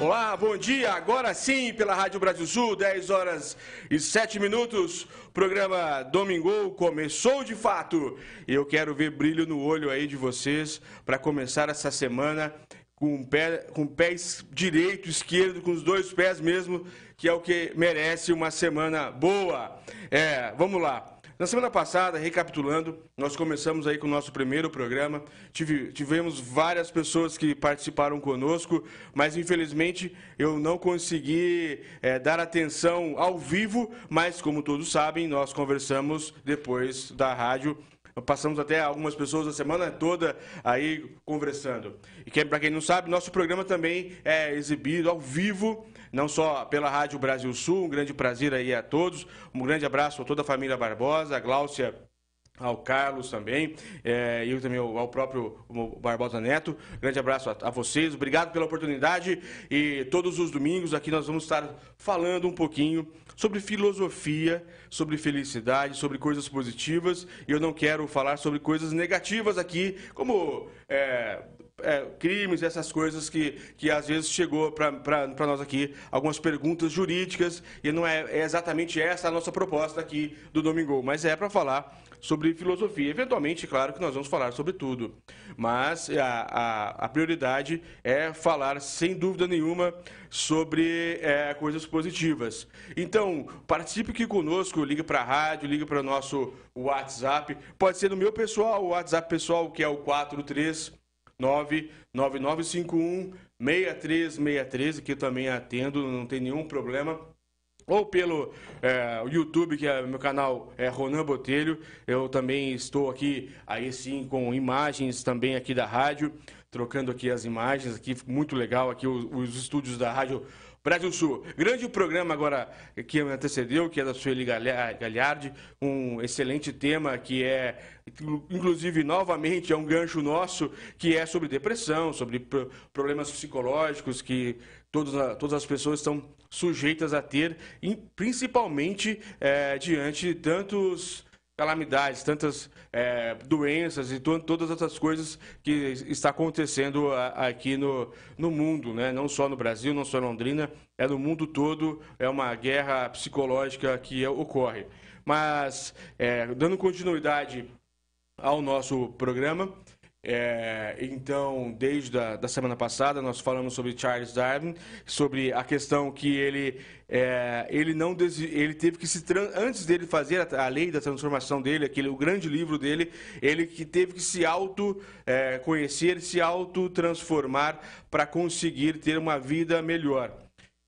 Olá, bom dia. Agora sim, pela Rádio Brasil Sul, 10 horas e 7 minutos. Programa Domingo começou de fato. E eu quero ver brilho no olho aí de vocês para começar essa semana com, pé, com pés direito, esquerdo, com os dois pés mesmo, que é o que merece uma semana boa. É, vamos lá. Na semana passada, recapitulando, nós começamos aí com o nosso primeiro programa. Tive, tivemos várias pessoas que participaram conosco, mas infelizmente eu não consegui é, dar atenção ao vivo, mas como todos sabem, nós conversamos depois da rádio Passamos até algumas pessoas a semana toda aí conversando. E que, para quem não sabe, nosso programa também é exibido ao vivo, não só pela Rádio Brasil Sul. Um grande prazer aí a todos. Um grande abraço a toda a família Barbosa, a Gláucia ao Carlos também, é, e também ao próprio Barbosa Neto. Grande abraço a, a, vocês, obrigado pela oportunidade. E todos os domingos aqui nós vamos estar falando um pouquinho sobre filosofia, sobre felicidade, sobre coisas positivas. E eu não quero falar sobre coisas negativas aqui, como é, é, crimes, essas coisas que, que às vezes chegou para nós aqui, algumas perguntas jurídicas, e não é, é, exatamente essa a nossa proposta aqui do Domingo, mas é para falar sobre filosofia. Eventualmente, claro que nós vamos falar sobre tudo, mas a, a, a prioridade é falar, sem dúvida nenhuma, sobre é, coisas positivas. Então, participe aqui conosco, ligue para a rádio, ligue para o nosso WhatsApp, pode ser no meu pessoal, o WhatsApp pessoal, que é o 43 99951 6363, que eu também atendo, não tem nenhum problema. Ou pelo é, YouTube, que é meu canal é Ronan Botelho. Eu também estou aqui, aí sim, com imagens também aqui da rádio, trocando aqui as imagens, aqui muito legal, aqui os, os estúdios da rádio Brasil Sul. Grande programa agora que me antecedeu, que é da Sueli Galhardi, um excelente tema que é, inclusive, novamente, é um gancho nosso, que é sobre depressão, sobre problemas psicológicos que todas, todas as pessoas estão sujeitas a ter, principalmente é, diante de tantos calamidades, tantas é, doenças e todas essas coisas que está acontecendo aqui no, no mundo, né? não só no Brasil, não só em Londrina, é no mundo todo, é uma guerra psicológica que ocorre. Mas, é, dando continuidade ao nosso programa, é, então, desde a da semana passada, nós falamos sobre Charles Darwin, sobre a questão que ele, é, ele não ele teve que se antes dele fazer a, a, lei da transformação dele, aquele o grande livro dele, ele que teve que se auto é, conhecer, se auto transformar para conseguir ter uma vida melhor.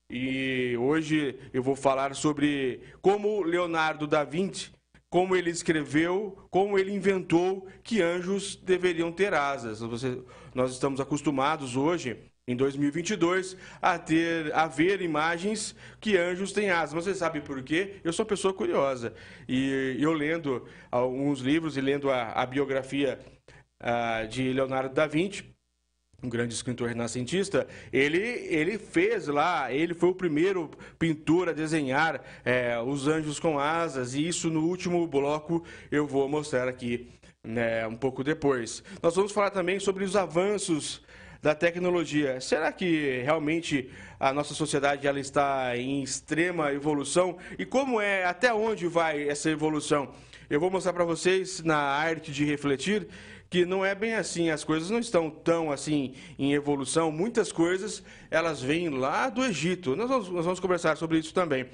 E hoje eu vou falar sobre como Leonardo da Vinci como ele escreveu, como ele inventou que anjos deveriam ter asas. Você, nós estamos acostumados hoje, em 2022, a ter, a ver imagens que anjos têm asas. Você sabe por quê? Eu sou uma pessoa curiosa e eu lendo alguns livros e lendo a, a biografia uh, de Leonardo da Vinci, um grande escritor renascentista, ele, ele fez lá, ele foi o primeiro pintor a desenhar é, os anjos com asas, e isso no último bloco eu vou mostrar aqui né, um pouco depois. Nós vamos falar também sobre os avanços da tecnologia. Será que realmente a nossa sociedade ela está em extrema evolução? E como é, até onde vai essa evolução? Eu vou mostrar para vocês na arte de refletir que não é bem assim, as coisas não estão tão assim em evolução, muitas coisas elas vêm lá do Egito. Nós vamos, nós vamos conversar sobre isso também.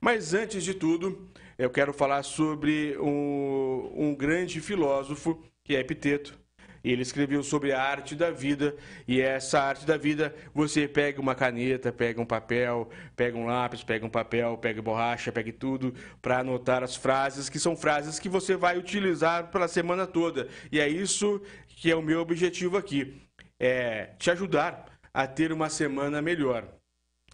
Mas antes de tudo, eu quero falar sobre um, um grande filósofo, que é Epiteto. Ele escreveu sobre a arte da vida, e essa arte da vida, você pega uma caneta, pega um papel, pega um lápis, pega um papel, pega borracha, pega tudo para anotar as frases, que são frases que você vai utilizar pela semana toda. E é isso que é o meu objetivo aqui, é te ajudar a ter uma semana melhor.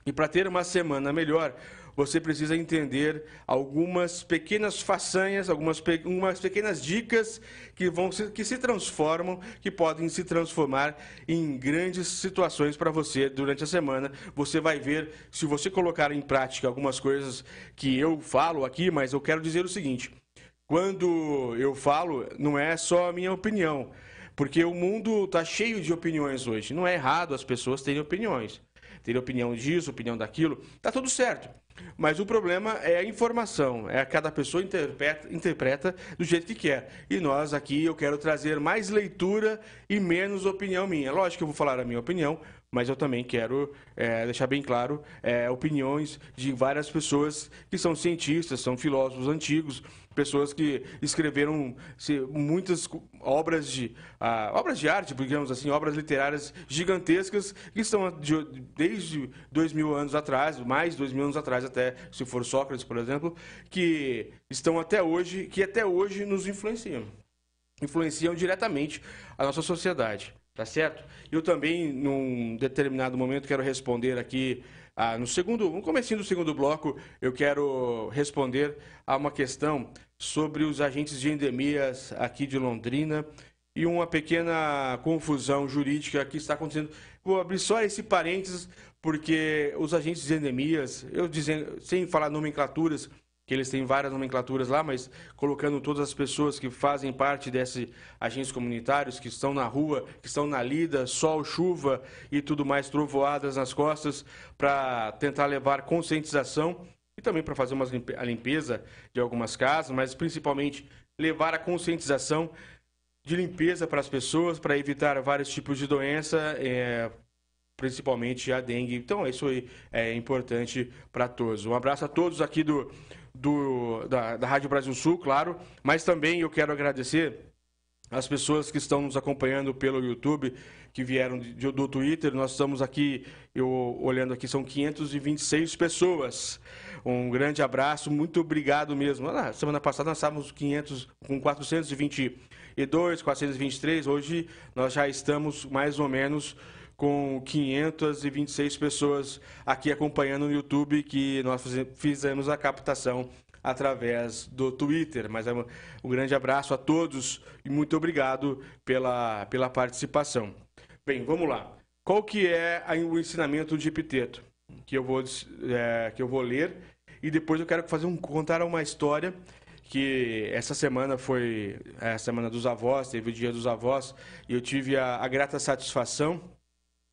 E para ter uma semana melhor, você precisa entender algumas pequenas façanhas, algumas, algumas pequenas dicas que, vão se, que se transformam, que podem se transformar em grandes situações para você durante a semana. Você vai ver, se você colocar em prática algumas coisas que eu falo aqui, mas eu quero dizer o seguinte: quando eu falo, não é só a minha opinião Porque o mundo está cheio de opiniões hoje. Não é errado as pessoas terem opiniões. Terem opinião disso, opinião daquilo. Está tudo certo. Mas o problema é a informação, é cada pessoa interpreta, interpreta do jeito que quer. E nós aqui eu quero trazer mais leitura e menos opinião minha. Lógico que eu vou falar a minha opinião, mas eu também quero é, deixar bem claro é, opiniões de várias pessoas que são cientistas, são filósofos antigos, pessoas que escreveram se, muitas obras de ah, obras de arte, digamos assim, obras literárias gigantescas que estão de, desde dois mil anos atrás, mais dois mil anos atrás até, se for Sócrates, por exemplo, que estão até hoje, que até hoje nos influenciam, influenciam diretamente a nossa sociedade. Tá certo? Eu também, num determinado momento, quero responder aqui, ah, no segundo, no comecinho do segundo bloco, eu quero responder a uma questão sobre os agentes de endemias aqui de Londrina e uma pequena confusão jurídica que está acontecendo. Vou abrir só esse parênteses, porque os agentes de endemias, eu dizendo, sem falar nomenclaturas, que eles têm várias nomenclaturas lá, mas colocando todas as pessoas que fazem parte desses agentes comunitários, que estão na rua, que estão na lida, sol, chuva e tudo mais, trovoadas nas costas, para tentar levar conscientização e também para fazer uma a limpeza de algumas casas, mas principalmente levar a conscientização de limpeza para as pessoas, para evitar vários tipos de doença, é, principalmente a dengue. Então, isso é importante para todos. Um abraço a todos aqui do do, da, da Rádio Brasil Sul, claro, mas também eu quero agradecer as pessoas que estão nos acompanhando pelo YouTube, que vieram de, do Twitter. Nós estamos aqui, eu olhando aqui, são 526 pessoas. Um grande abraço, muito obrigado mesmo. Ah, semana passada nós estávamos 500, com 422, 423. Hoje nós já estamos mais ou menos com 526 pessoas aqui acompanhando no YouTube, que nós fizemos a captação através do Twitter. Mas é um, grande abraço a todos e muito obrigado pela, pela participação. Bem, vamos lá. Qual que é o ensinamento de Epiteto? Que eu vou, é, que eu vou ler e depois eu quero fazer um, contar uma história que essa semana foi a semana dos avós, teve o dia dos avós, e eu tive a, a grata satisfação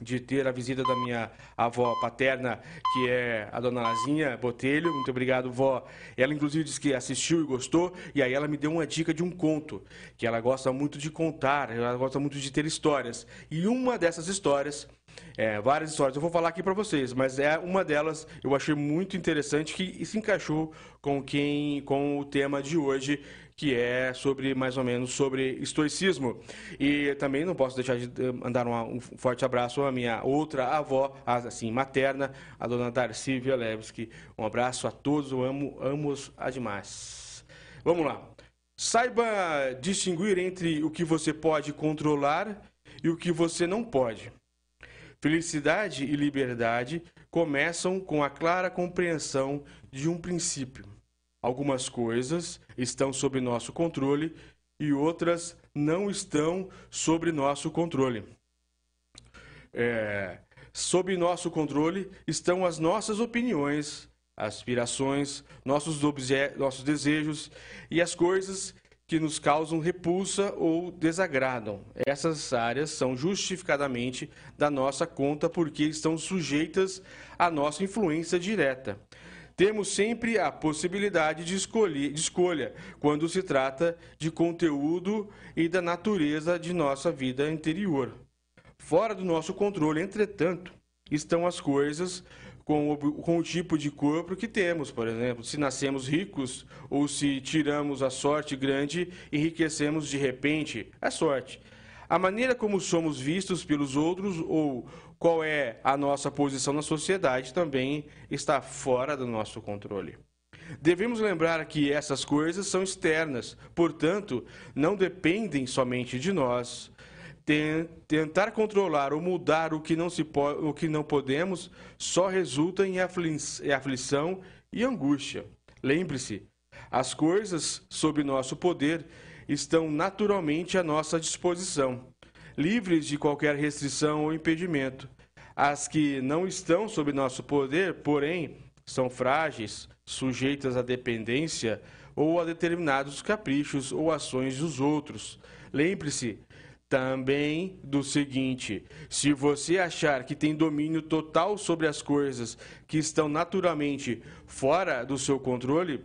de ter a visita da minha avó paterna, que é a dona Lazinha Botelho. Muito obrigado, vó. Ela, inclusive, disse que assistiu e gostou, e aí ela me deu uma dica de um conto, que ela gosta muito de contar, ela gosta muito de ter histórias. E uma dessas histórias, é, várias histórias, eu vou falar aqui para vocês, mas é uma delas eu achei muito interessante que se encaixou com quem, com o tema de hoje, que é sobre mais ou menos sobre estoicismo. E também não posso deixar de eh, mandar um forte abraço à minha outra avó, assim, materna, a dona Darcy Vielewski. Um abraço a todos, eu amo, amo-os a demais. Vamos lá. Saiba distinguir entre o que você pode controlar e o que você não pode. Felicidade e liberdade começam com a clara compreensão de um princípio. Algumas coisas estão sob nosso controle e outras não estão sob nosso controle. É, sob nosso controle estão as nossas opiniões, aspirações, nossos, nossos desejos e as coisas que nos causam repulsa ou desagradam. Essas áreas são justificadamente da nossa conta porque estão sujeitas à nossa influência direta temos sempre a possibilidade de, escolher, de escolha quando se trata de conteúdo e da natureza de nossa vida interior. Fora do nosso controle, entretanto, estão as coisas com o, com o, tipo de corpo que temos, por exemplo, se nascemos ricos ou se tiramos a sorte grande, enriquecemos de repente, é sorte. A maneira como somos vistos pelos outros ou qual é a nossa posição na sociedade também está fora do nosso controle. Devemos lembrar que essas coisas são externas, portanto, não dependem somente de nós. Tentar controlar ou mudar o que não, se o que não podemos só resulta em aflição e angústia. Lembre-se, as coisas sob nosso poder estão naturalmente à nossa disposição livres de qualquer restrição ou impedimento. As que não estão sob nosso poder, porém, são frágeis, sujeitas à dependência ou a determinados caprichos ou ações dos outros. Lembre-se, também do seguinte: se você achar que tem domínio total sobre as coisas que estão naturalmente fora do seu controle,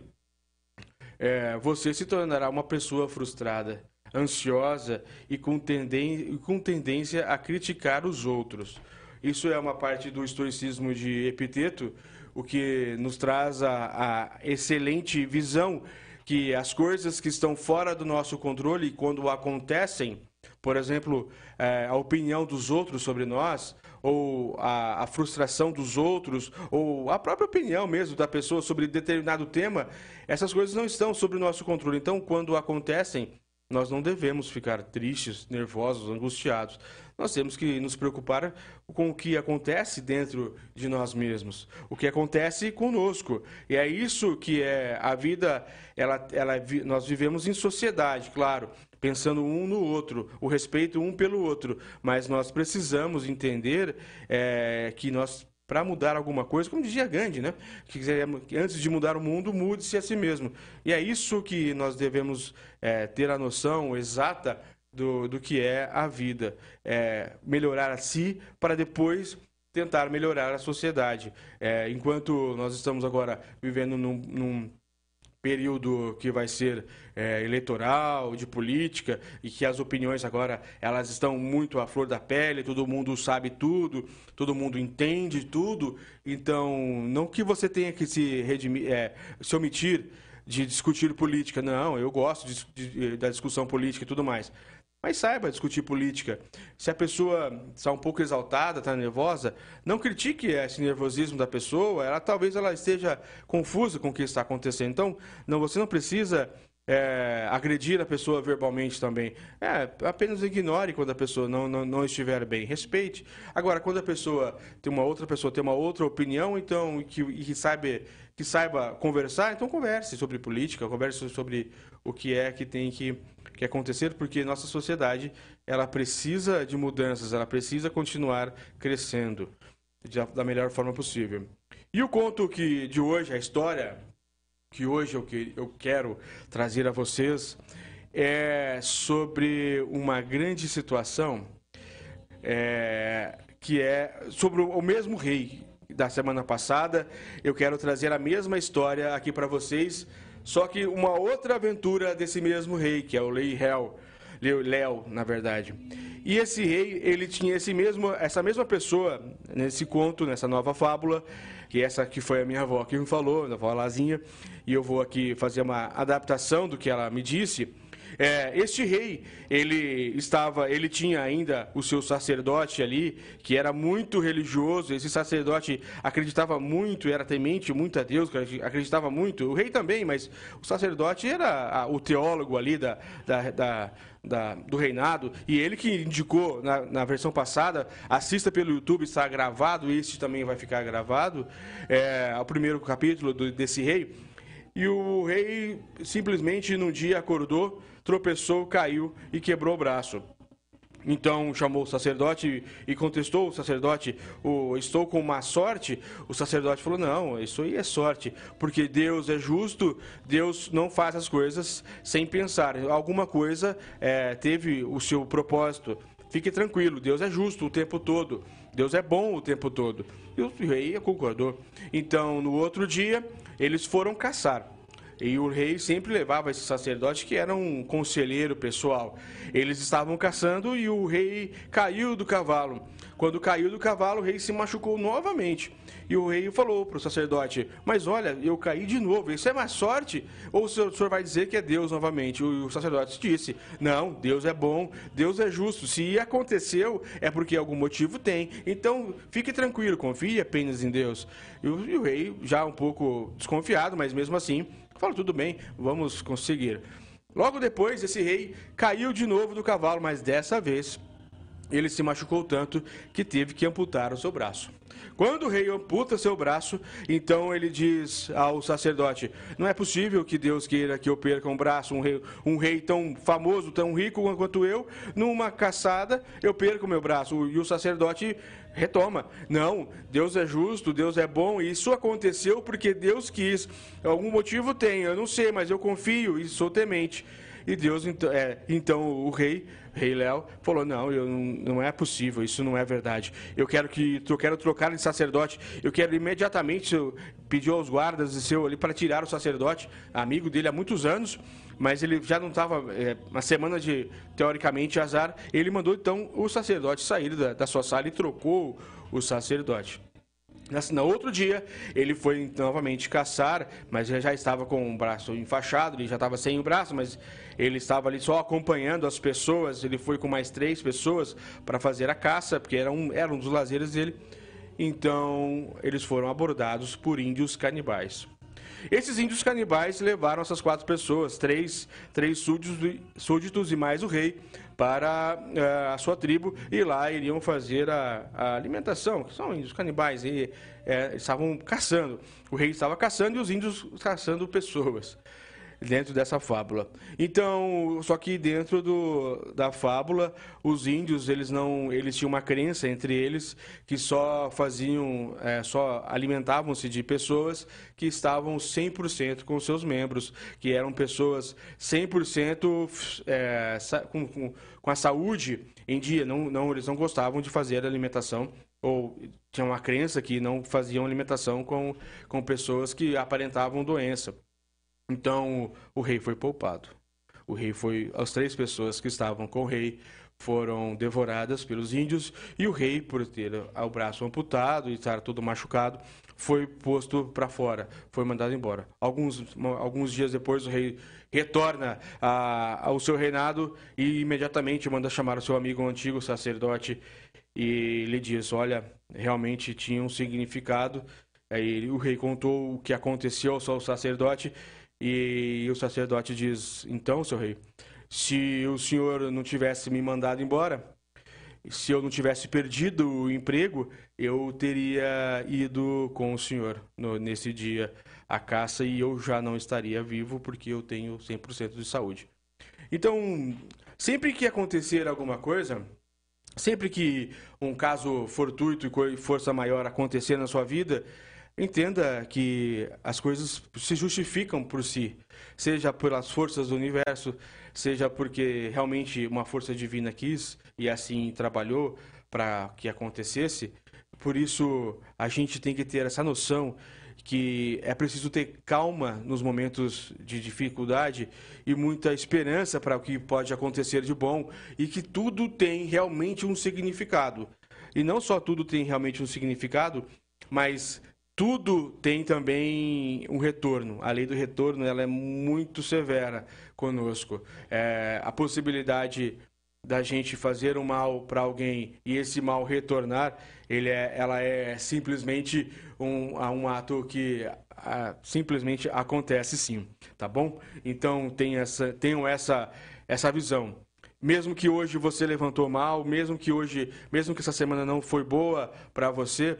é, você se tornará uma pessoa frustrada, ansiosa e com, tenden com tendência a criticar os outros. Isso é uma parte do estoicismo de Epiteto, o que nos traz a, a excelente visão que as coisas que estão fora do nosso controle, quando acontecem, por exemplo, é, a opinião dos outros sobre nós, ou a, a, frustração dos outros, ou a própria opinião mesmo da pessoa sobre determinado tema, essas coisas não estão sob o nosso controle. Então, quando acontecem, nós não devemos ficar tristes, nervosos, angustiados. Nós temos que nos preocupar com o que acontece dentro de nós mesmos, o que acontece conosco. E é isso que é a vida, ela, ela, nós vivemos em sociedade, claro pensando um no outro, o respeito um pelo outro. Mas nós precisamos entender é, que nós, para mudar alguma coisa, como dizia Gandhi, né? que antes de mudar o mundo, mude-se a si mesmo. E é isso que nós devemos é, ter a noção exata do, do que é a vida. É melhorar a si para depois tentar melhorar a sociedade. É, enquanto nós estamos agora vivendo num, num período que vai ser é, eleitoral, de política, e que as opiniões agora elas estão muito à flor da pele, todo mundo sabe tudo, todo mundo entende tudo. Então, não que você tenha que se, redimir, é, se omitir de discutir política, não, eu gosto de, de, da discussão política e tudo mais. Mas saiba discutir política. Se a pessoa está um pouco exaltada, está nervosa, não critique esse nervosismo da pessoa. Ela talvez ela esteja confusa com o que está acontecendo. Então, não, você não precisa é, agredir a pessoa verbalmente também. É, apenas ignore quando a pessoa não, não, não, estiver bem. Respeite. Agora, quando a pessoa tem uma outra pessoa tem uma outra opinião, então que, que saiba que saiba conversar, então converse sobre política, converse sobre o que é que tem que que acontecer, porque nossa sociedade ela precisa de mudanças, ela precisa continuar crescendo da melhor forma possível. E o conto que de hoje, a história que hoje eu, que, eu quero trazer a vocês é sobre uma grande situação é, que é sobre o mesmo rei da semana passada. Eu quero trazer a mesma história aqui para vocês só que uma outra aventura desse mesmo rei, que é o Lei Hel, Léo, na verdade. E esse rei, ele tinha esse mesmo, essa mesma pessoa nesse conto, nessa nova fábula, que essa que foi a minha avó que me falou, a avó Lazinha, e eu vou aqui fazer uma adaptação do que ela me disse. É, este rei, ele estava, ele tinha ainda o seu sacerdote ali, que era muito religioso. Esse sacerdote acreditava muito, era temente muito a Deus, acreditava muito. O rei também, mas o sacerdote era o teólogo ali da, da, da da, do reinado, e ele que indicou na, na, versão passada, assista pelo YouTube, está gravado, este também vai ficar gravado, é, o primeiro capítulo do, desse rei. E o rei simplesmente num dia acordou tropeçou, caiu e quebrou o braço. Então chamou o sacerdote e contestou o sacerdote: o, Estou com má sorte? O sacerdote falou: Não, isso aí é sorte, porque Deus é justo, Deus não faz as coisas sem pensar. Alguma coisa é, teve o seu propósito. Fique tranquilo, Deus é justo o tempo todo, Deus é bom o tempo todo. E o rei concordou. Então, no outro dia, eles foram caçar. E o rei sempre levava esse sacerdote que era um conselheiro pessoal. Eles estavam caçando e o rei caiu do cavalo. Quando caiu do cavalo, o rei se machucou novamente. E o rei falou para o sacerdote: Mas olha, eu caí de novo, isso é má sorte? Ou o senhor vai dizer que é Deus novamente? O sacerdote disse: Não, Deus é bom, Deus é justo. Se aconteceu, é porque algum motivo tem. Então fique tranquilo, confie apenas em Deus. O, e o rei, já um pouco desconfiado, mas mesmo assim, Fala, tudo bem, vamos conseguir. Logo depois, esse rei caiu de novo do cavalo, mas dessa vez ele se machucou tanto que teve que amputar o seu braço. Quando o rei amputa seu braço, então ele diz ao sacerdote: Não é possível que Deus queira que eu perca um braço, um rei, um rei tão famoso, tão rico quanto eu, numa caçada, eu perco meu braço. E o sacerdote retoma. Não, Deus é justo, Deus é bom, e isso aconteceu porque Deus quis. Algum motivo tem, eu não sei, mas eu confio e sou temente. E Deus, então, é, então o rei rei Léo, falou: não, eu, não é possível, isso não é verdade. Eu quero que eu quero trocar de sacerdote. Eu quero imediatamente pedir aos guardas de seu ali para tirar o sacerdote, amigo dele há muitos anos, mas ele já não estava é, uma semana de teoricamente azar. Ele mandou então o sacerdote sair da, da sua sala e trocou o sacerdote. No outro dia, ele foi novamente caçar, mas já estava com o braço enfaixado, ele já estava sem o braço, mas ele estava ali só acompanhando as pessoas. Ele foi com mais três pessoas para fazer a caça, porque era um, era um dos lazeres dele. Então, eles foram abordados por índios canibais. Esses índios canibais levaram essas quatro pessoas, três, três súditos, súditos e mais o rei, para uh, a sua tribo e lá iriam fazer a, a alimentação, que são índios canibais, e é, estavam caçando. O rei estava caçando e os índios caçando pessoas dentro dessa fábula. Então, só que dentro do, da fábula, os índios eles não, eles tinham uma crença entre eles que só faziam, é, só alimentavam-se de pessoas que estavam 100% com seus membros, que eram pessoas 100% é, com, com, com a saúde em dia. Não, não, eles não gostavam de fazer alimentação ou tinham uma crença que não faziam alimentação com, com pessoas que aparentavam doença. Então o rei foi poupado. O rei foi. As três pessoas que estavam com o rei foram devoradas pelos índios e o rei, por ter o braço amputado e estar todo machucado, foi posto para fora, foi mandado embora. Alguns, alguns dias depois, o rei retorna a, ao seu reinado e imediatamente manda chamar o seu amigo o antigo sacerdote e lhe diz: Olha, realmente tinha um significado. Aí o rei contou o que aconteceu ao seu sacerdote e o sacerdote diz: Então, seu rei, se o senhor não tivesse me mandado embora, se eu não tivesse perdido o emprego, eu teria ido com o senhor no, nesse dia à caça e eu já não estaria vivo porque eu tenho 100% de saúde. Então, sempre que acontecer alguma coisa, sempre que um caso fortuito e força maior acontecer na sua vida, Entenda que as coisas se justificam por si, seja pelas forças do universo, seja porque realmente uma força divina quis e assim trabalhou para que acontecesse. Por isso, a gente tem que ter essa noção que é preciso ter calma nos momentos de dificuldade e muita esperança para o que pode acontecer de bom e que tudo tem realmente um significado. E não só tudo tem realmente um significado, mas tudo tem também um retorno. A lei do retorno ela é muito severa conosco. É, a possibilidade da gente fazer um mal para alguém e esse mal retornar, ele é, ela é simplesmente um, um ato que a, simplesmente acontece sim, tá bom? Então tem essa, tenham essa, essa visão. Mesmo que hoje você levantou mal, mesmo que hoje, mesmo que essa semana não foi boa para você,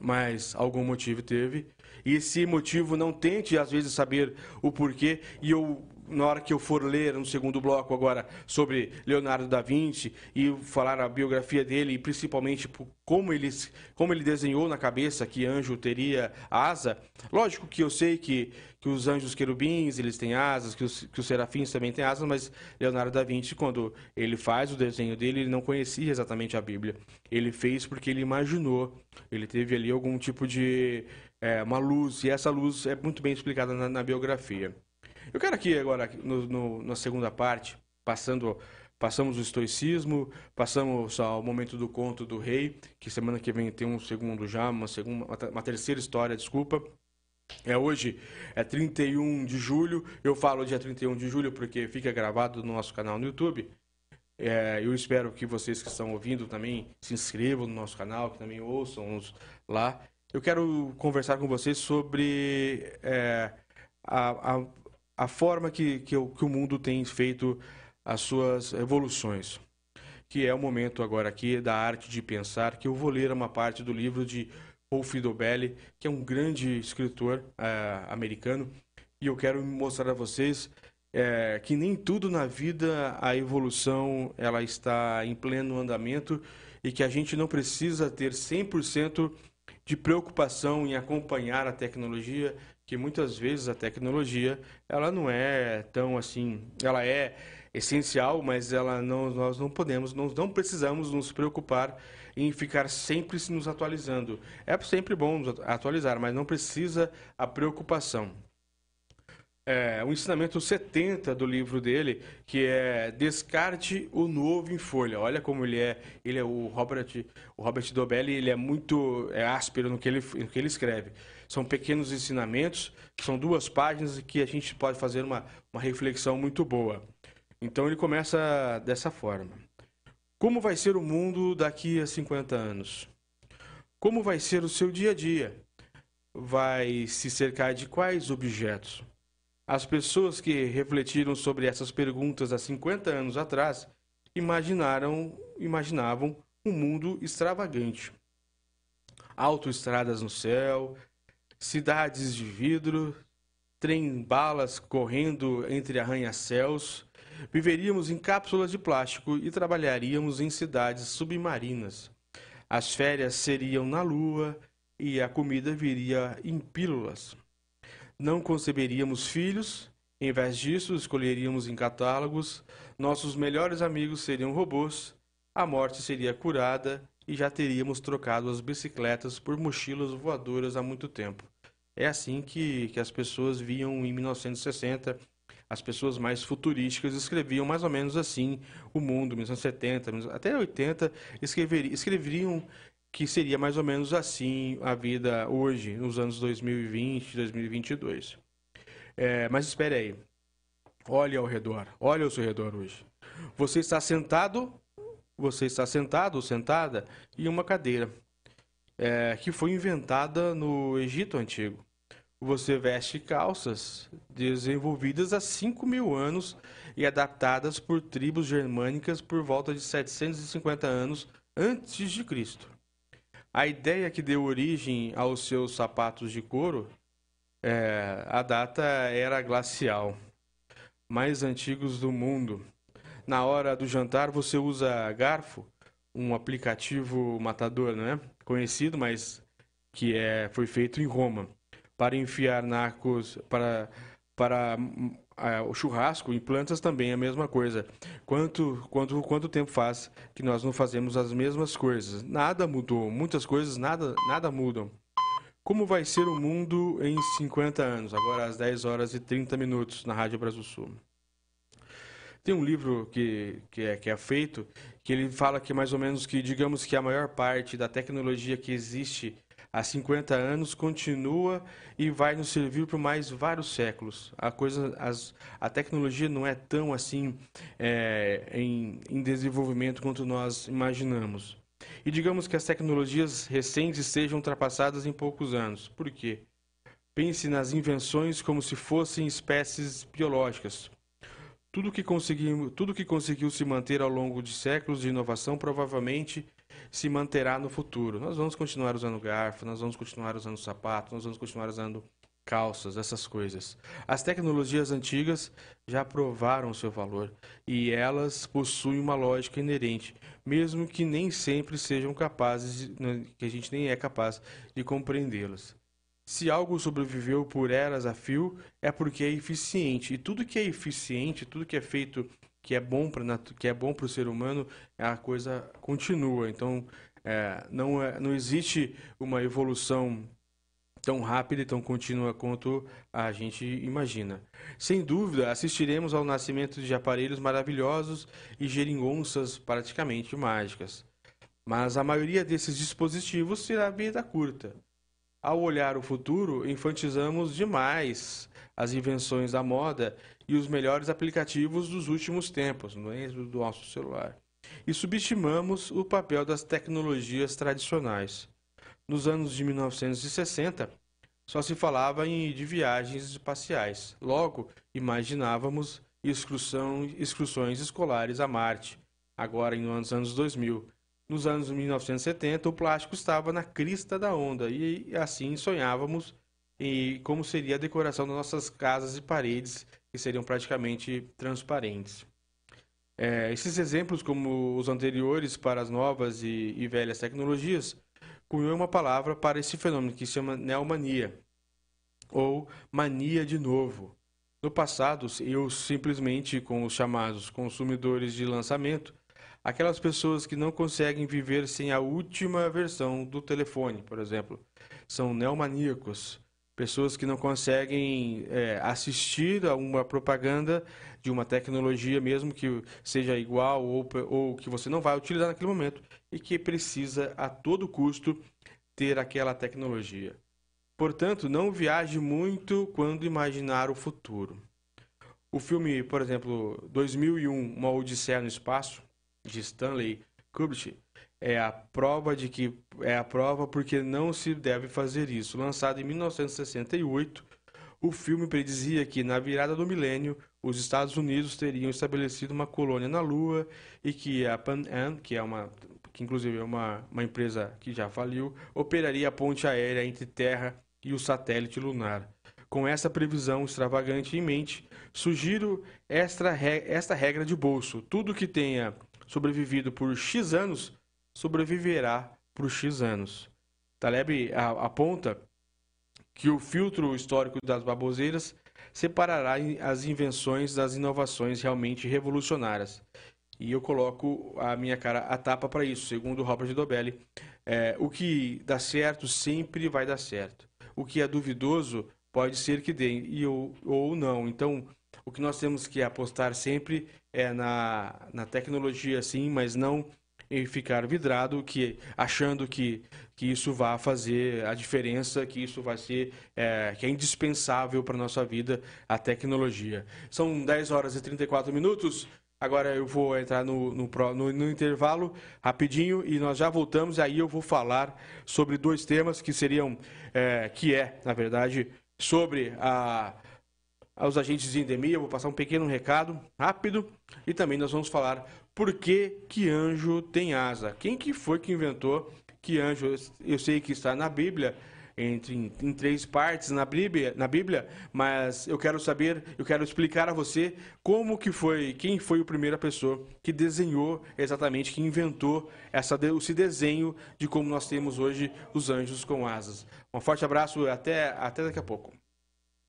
mas algum motivo teve. E esse motivo não tente, às vezes, saber o porquê. E eu, na hora que eu for ler no segundo bloco agora sobre Leonardo da Vinci e falar a biografia dele, e principalmente como ele, como ele desenhou na cabeça que anjo teria asa, lógico que eu sei que que os anjos querubins eles têm asas, que os, que os serafins também têm asas, mas Leonardo da Vinci, quando ele faz o desenho dele, ele não conhecia exatamente a Bíblia. Ele fez porque ele imaginou, ele teve ali algum tipo de é, uma luz, e essa luz é muito bem explicada na, na biografia. Eu quero aqui agora, no, no, na segunda parte, passando Passamos o estoicismo, passamos ao momento do conto do rei, que semana que vem tem um segundo já, uma, segunda, uma terceira história, desculpa. É hoje, é 31 de julho. Eu falo dia 31 de julho porque fica gravado no nosso canal no YouTube. É, eu espero que vocês que estão ouvindo também se inscrevam no nosso canal, que também ouçam lá. Eu quero conversar com vocês sobre é, a, a, a, forma que, que, o, que o mundo tem feito as suas evoluções. Que é o momento agora aqui da arte de pensar, que eu vou ler uma parte do livro de Paul Fidobelli, que é um grande escritor é, americano, e eu quero mostrar a vocês é, que nem tudo na vida a evolução ela está em pleno andamento e que a gente não precisa ter 100% de preocupação em acompanhar a tecnologia, que muitas vezes a tecnologia ela não é tão assim, ela é essencial, mas ela não, nós não podemos, nós não precisamos nos preocupar em ficar sempre se nos atualizando. É sempre bom nos atualizar, mas não precisa a preocupação. É, o ensinamento 70 do livro dele, que é Descarte o Novo em Folha. Olha como ele é, ele é o Robert, o Robert Dobelli, ele é muito é áspero no que ele, no que ele escreve. São pequenos ensinamentos, são duas páginas que a gente pode fazer uma, uma reflexão muito boa. Então ele começa dessa forma. Como vai ser o mundo daqui a 50 anos? Como vai ser o seu dia a dia? Vai se cercar de quais objetos? As pessoas que refletiram sobre essas perguntas há 50 anos atrás imaginaram, imaginavam um mundo extravagante. Autoestradas no céu, cidades de vidro, trem-balas correndo entre arranha-céus, viveríamos em cápsulas de plástico e trabalharíamos em cidades submarinas. As férias seriam na lua e a comida viria em pílulas. Não conceberíamos filhos, em vez disso, escolheríamos em catálogos. Nossos melhores amigos seriam robôs. A morte seria curada e já teríamos trocado as bicicletas por mochilas voadoras há muito tempo. É assim que, que as pessoas viam em 1960. As pessoas mais futurísticas escreviam mais ou menos assim o mundo, 1970, até 80, escreveriam, escreveriam que seria mais ou menos assim a vida hoje, nos anos 2020, 2022. É, mas espere aí. Olhe ao redor. Olhe ao seu redor hoje. Você está sentado, você está sentado ou sentada em uma cadeira é, que foi inventada no Egito Antigo. Você veste calças desenvolvidas há 5 mil anos e adaptadas por tribos germânicas por volta de 750 anos antes de Cristo. A ideia que deu origem aos seus sapatos de couro, é, a data era glacial, mais antigos do mundo. Na hora do jantar você usa garfo, um aplicativo matador, não é? Conhecido, mas que é, foi feito em Roma, para enfiar nacos, para, para o churrasco em plantas também é a mesma coisa. Quanto, quanto, quanto tempo faz que nós não fazemos as mesmas coisas? Nada mudou. Muitas coisas nada, nada mudam. Como vai ser o mundo em 50 anos? Agora às 10 horas e 30 minutos na Rádio Brasil Sul. Tem um livro que, que, é, que é feito que ele fala que mais ou menos que, digamos que a maior parte da tecnologia que existe há 50 anos continua e vai nos servir por mais vários séculos. A coisa, as, a tecnologia não é tão assim é, em, em desenvolvimento quanto nós imaginamos. E digamos que as tecnologias recentes sejam ultrapassadas em poucos anos. Por quê? Pense nas invenções como se fossem espécies biológicas. Tudo que, conseguiu, tudo que conseguiu se manter ao longo de séculos de inovação provavelmente se manterá no futuro. Nós vamos continuar usando garfo, nós vamos continuar usando sapato, nós vamos continuar usando calças, essas coisas. As tecnologias antigas já provaram seu valor e elas possuem uma lógica inerente, mesmo que nem sempre sejam capazes, de, que a gente nem é capaz de compreendê-las. Se algo sobreviveu por eras a fio, é porque é eficiente. E tudo que é eficiente, tudo que é feito que é bom para que é bom para o ser humano, a coisa continua. Então, é, não, é, não existe uma evolução tão rápida e tão contínua quanto a gente imagina. Sem dúvida, assistiremos ao nascimento de aparelhos maravilhosos e geringonças praticamente mágicas. Mas a maioria desses dispositivos terá vida curta. Ao olhar o futuro, enfatizamos demais as invenções da moda e os melhores aplicativos dos últimos tempos, no é do nosso celular. E subestimamos o papel das tecnologias tradicionais. Nos anos de 1960, só se falava em, de viagens espaciais. Logo, imaginávamos excursão, excursões escolares a Marte, agora nos anos 2000. Nos anos 1970, o plástico estava na crista da onda e assim sonhávamos em como seria a decoração das nossas casas e paredes, que seriam praticamente transparentes. É, esses exemplos, como os anteriores para as novas e, e velhas tecnologias, cunhou uma palavra para esse fenômeno que se chama neomania, ou mania de novo. No passado, eu simplesmente com os chamados consumidores de lançamento, aquelas pessoas que não conseguem viver sem a última versão do telefone, por exemplo, são neomaníacos, pessoas que não conseguem é, assistir a uma propaganda de uma tecnologia, mesmo que seja igual ou, ou que você não vai utilizar naquele momento e que precisa a todo custo ter aquela tecnologia. Portanto, não viaje muito quando imaginar o futuro. O filme, por exemplo, 2001, Uma Odisseia no Espaço, de Stanley Kubrick, é a prova de que é a prova porque não se deve fazer isso. Lançado em 1968, o filme predizia que na virada do milênio os Estados Unidos teriam estabelecido uma colônia na Lua e que a Pan Am, que é uma que inclusive é uma, uma empresa que já faliu, operaria a ponte aérea entre Terra e o satélite lunar. Com essa previsão extravagante em mente, sugiro esta, esta regra de bolso: tudo que tenha sobrevivido por X anos sobreviverá por X anos. Taleb aponta que o filtro histórico das baboseiras separará as invenções das inovações realmente revolucionárias. E eu coloco a minha cara a tapa para isso, segundo Robert Dobelli. É, o que dá certo sempre vai dar certo o que é duvidoso pode ser que dê e ou, ou não. Então, o que nós temos que apostar sempre é na, na tecnologia, sim, mas não em ficar vidrado, que achando que, que isso vai fazer a diferença, que isso vai ser é, que é indispensável para a nossa vida, a tecnologia. São 10 horas e 34 minutos. Agora eu vou entrar no, no, no, no, intervalo rapidinho e nós já voltamos. Aí eu vou falar sobre dois temas que seriam, é, que é, na verdade, sobre a, os agentes de endemia. Vou passar um pequeno recado rápido e também nós vamos falar por que, que anjo tem asa. Quem que foi que inventou que anjo? Eu sei que está na Bíblia, entre, em, em, três partes na Bíblia, na Bíblia, mas eu quero saber, eu quero explicar a você como que foi, quem foi a primeira pessoa que desenhou exatamente, que inventou essa, esse desenho de como nós temos hoje os anjos com asas. Um forte abraço até, até daqui a pouco.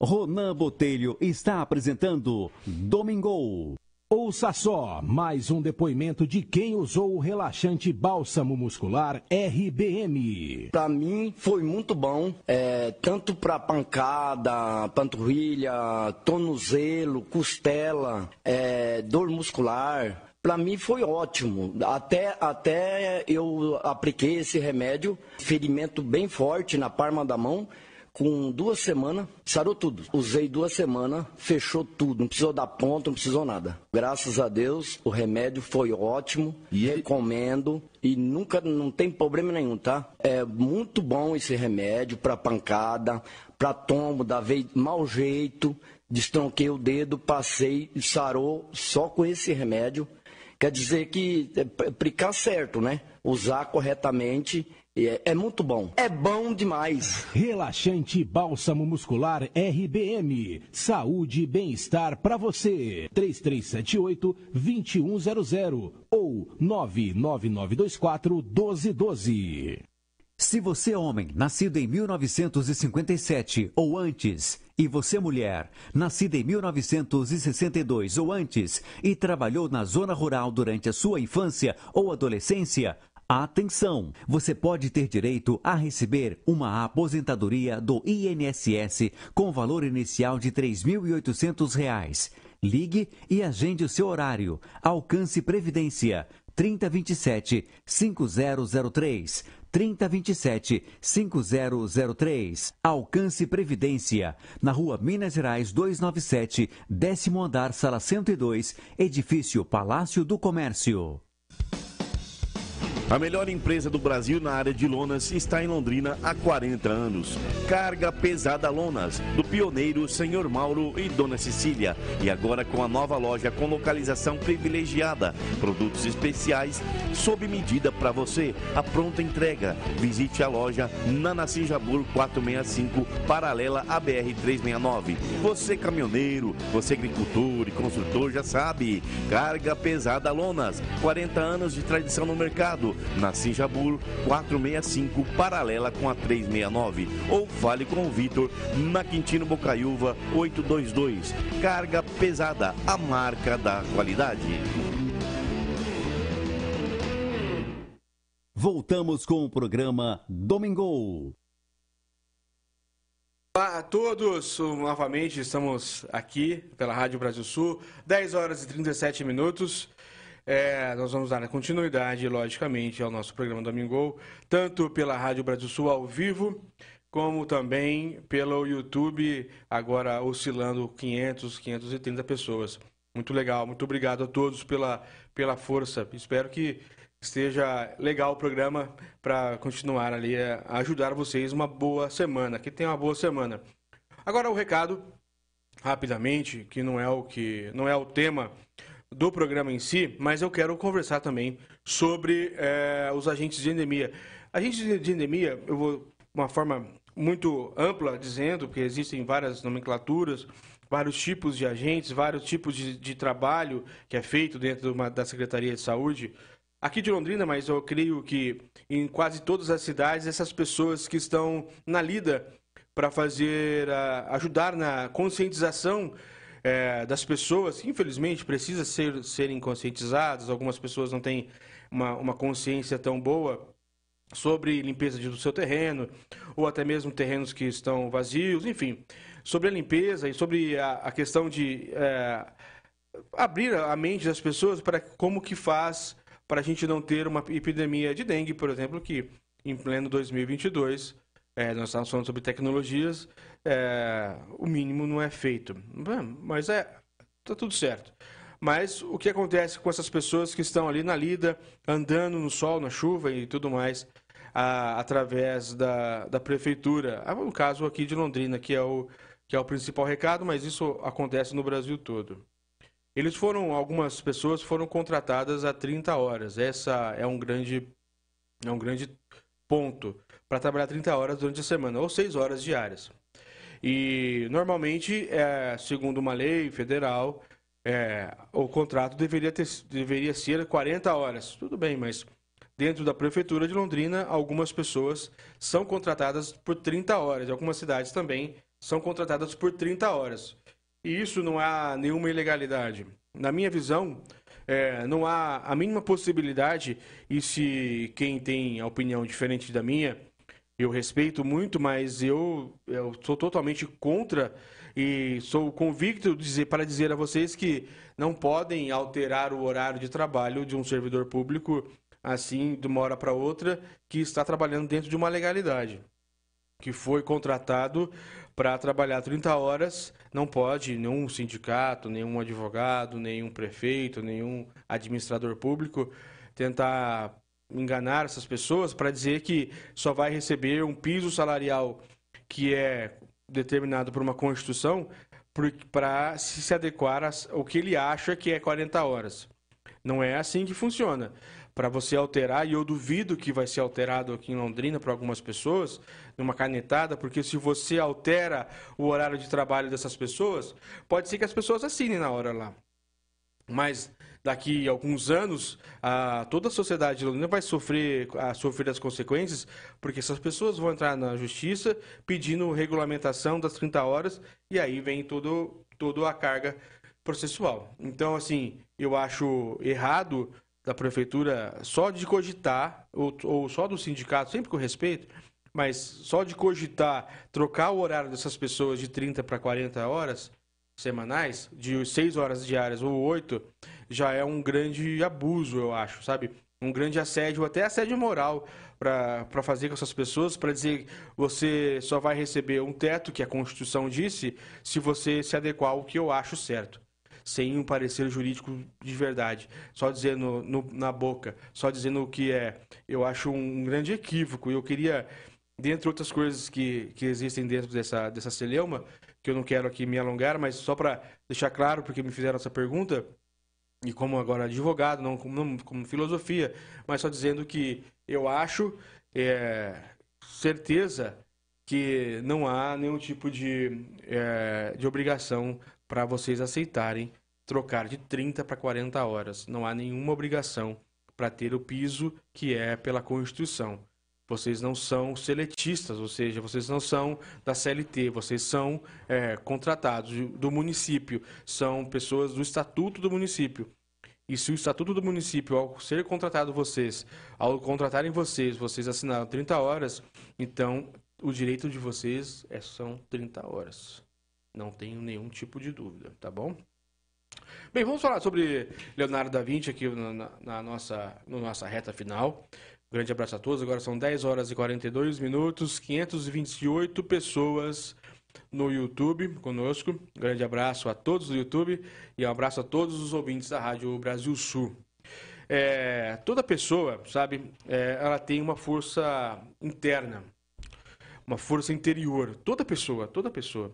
Ronan Botelho está apresentando Domingo. Ouça só mais um depoimento de quem usou o relaxante bálsamo muscular RBM. Para mim foi muito bom, é, tanto para pancada, panturrilha, tornozelo, costela, é, dor muscular. Para mim foi ótimo. Até, até eu apliquei esse remédio, ferimento bem forte na palma da mão com duas semanas, sarou tudo. Usei duas semanas, fechou tudo. Não precisou dar ponto, não precisou nada. Graças a Deus, o remédio foi ótimo. E recomendo. E nunca, não tem problema nenhum, tá? É muito bom esse remédio para pancada, para tombo, da vez mau jeito. Destronquei o dedo, passei, sarou só com esse remédio. Quer dizer que é aplicar certo, né? Usar corretamente é, é, muito bom. É bom demais. Relaxante Bálsamo Muscular RBM. Saúde e bem-estar para você. 3378-2100 ou 99924-1212. Se você é homem, nascido em 1957 ou antes, e você mulher, nascida em 1962 ou antes, e trabalhou na zona rural durante a sua infância ou adolescência, Atenção! Você pode ter direito a receber uma aposentadoria do INSS com valor inicial de R$ 3.800. Ligue e agende o seu horário. Alcance Previdência 3027 5003. 3027 5003. Alcance Previdência. Na rua Minas Gerais 297, décimo andar, sala 102, edifício Palácio do Comércio. A melhor empresa do Brasil na área de lonas está em Londrina há 40 anos. Carga Pesada Lonas, do pioneiro Senhor Mauro e Dona Cecília. E agora com a nova loja com localização privilegiada. Produtos especiais sob medida para você. A pronta entrega. Visite a loja na Nassim Jabur 465, paralela à BR 369. Você caminhoneiro, você agricultor e construtor já sabe. Carga Pesada Lonas, 40 anos de tradição no mercado na Sinjabur 465, paralela com a 369. Ou fale com o Vitor na Quintino Bocaiúva 822. Carga pesada, a marca da qualidade. Voltamos com o programa Domingo. Olá a todos, novamente estamos aqui pela Rádio Brasil Sul, 10 horas e 37 minutos. É, nós vamos dar continuidade, logicamente, ao nosso programa Domingo, tanto pela Rádio Brasil Sul ao vivo, como também pelo YouTube, agora oscilando 500, 530 pessoas. Muito legal, muito obrigado a todos pela, pela força. Espero que esteja legal o programa para continuar ali a ajudar vocês uma boa semana, que tenha uma boa semana. Agora o recado rapidamente, que não é o que não é o tema do programa em si, mas eu quero conversar também sobre é, os agentes de endemia. Agentes de endemia, eu vou uma forma muito ampla dizendo que existem várias nomenclaturas, vários tipos de agentes, vários tipos de, de trabalho que é feito dentro uma, da Secretaria de Saúde aqui de Londrina, mas eu creio que em quase todas as cidades, essas pessoas que estão na lida para fazer, ajudar na conscientização é, das pessoas, que infelizmente precisa ser, serem conscientizadas, algumas pessoas não têm uma, uma consciência tão boa sobre limpeza do seu terreno, ou até mesmo terrenos que estão vazios, enfim, sobre a limpeza e sobre a, a questão de é, abrir a mente das pessoas para como que faz para a gente não ter uma epidemia de dengue, por exemplo, que em pleno 2022, é, nós estamos falando sobre tecnologias, é, o mínimo não é feito. Mas é, tá tudo certo. Mas o que acontece com essas pessoas que estão ali na lida, andando no sol, na chuva e tudo mais, a, através da, da prefeitura? No caso aqui de Londrina, que é, o, que é o principal recado, mas isso acontece no Brasil todo. Eles foram, algumas pessoas foram contratadas a 30 horas. Essa é um grande, é um grande ponto para trabalhar 30 horas durante a semana, ou 6 horas diárias. E normalmente, é, segundo uma lei federal, é, o contrato deveria, ter, deveria ser 40 horas. Tudo bem, mas dentro da prefeitura de Londrina, algumas pessoas são contratadas por 30 horas. Algumas cidades também são contratadas por 30 horas. E isso não há nenhuma ilegalidade. Na minha visão, é, não há a mínima possibilidade, e se quem tem a opinião diferente da minha, eu respeito muito, mas eu, eu sou totalmente contra e sou convicto dizer, para dizer a vocês que não podem alterar o horário de trabalho de um servidor público assim, de uma hora para outra, que está trabalhando dentro de uma legalidade, que foi contratado para trabalhar 30 horas, não pode nenhum sindicato, nenhum advogado, nenhum prefeito, nenhum administrador público tentar enganar essas pessoas para dizer que só vai receber um piso salarial que é determinado por uma Constituição para se adequar ao que ele acha que é 40 horas. Não é assim que funciona para você alterar, e eu duvido que vai ser alterado aqui em Londrina para algumas pessoas, numa canetada, porque se você altera o horário de trabalho dessas pessoas, pode ser que as pessoas assinem na hora lá. Mas daqui a alguns anos, a, toda a sociedade de Londrina vai sofrer, a, sofrer as consequências, porque essas pessoas vão entrar na justiça pedindo regulamentação das 30 horas, e aí vem todo, toda a carga processual. Então, assim, eu acho errado da prefeitura só de cogitar, ou, ou só do sindicato, sempre com respeito, mas só de cogitar trocar o horário dessas pessoas de 30 para 40 horas semanais, de 6 horas diárias ou 8, já é um grande abuso, eu acho, sabe? Um grande assédio, até assédio moral, para fazer com essas pessoas, para dizer você só vai receber um teto, que a Constituição disse, se você se adequar ao que eu acho certo sem um parecer jurídico de verdade, só dizendo no, na boca, só dizendo o que é. Eu acho um grande equívoco e eu queria, dentre outras coisas que, que existem dentro dessa, dessa celeuma, que eu não quero aqui me alongar, mas só para deixar claro, porque me fizeram essa pergunta, e como agora advogado, não como, como filosofia, mas só dizendo que eu acho, é, certeza, que não há nenhum tipo de, é, de obrigação para vocês aceitarem trocar de 30 para 40 horas. Não há nenhuma obrigação para ter o piso que é pela Constituição. Vocês não são seletistas, ou seja, vocês não são da CLT, vocês são é, contratados do município, são pessoas do estatuto do município. E se o estatuto do município, ao ser contratado vocês, ao contratarem vocês, vocês assinaram 30 horas, então o direito de vocês é, são 30 horas. Não tenho nenhum tipo de dúvida, tá bom? Bem, vamos falar sobre Leonardo da Vinci aqui na, na nossa, na nossa reta final. Grande abraço a todos. Agora são 10 horas e 42 minutos, 528 pessoas no YouTube conosco. Grande abraço a todos do YouTube e um abraço a todos os ouvintes da Rádio Brasil Sul. É, toda pessoa, sabe, é, ela tem uma força interna, uma força interior. Toda pessoa, toda pessoa.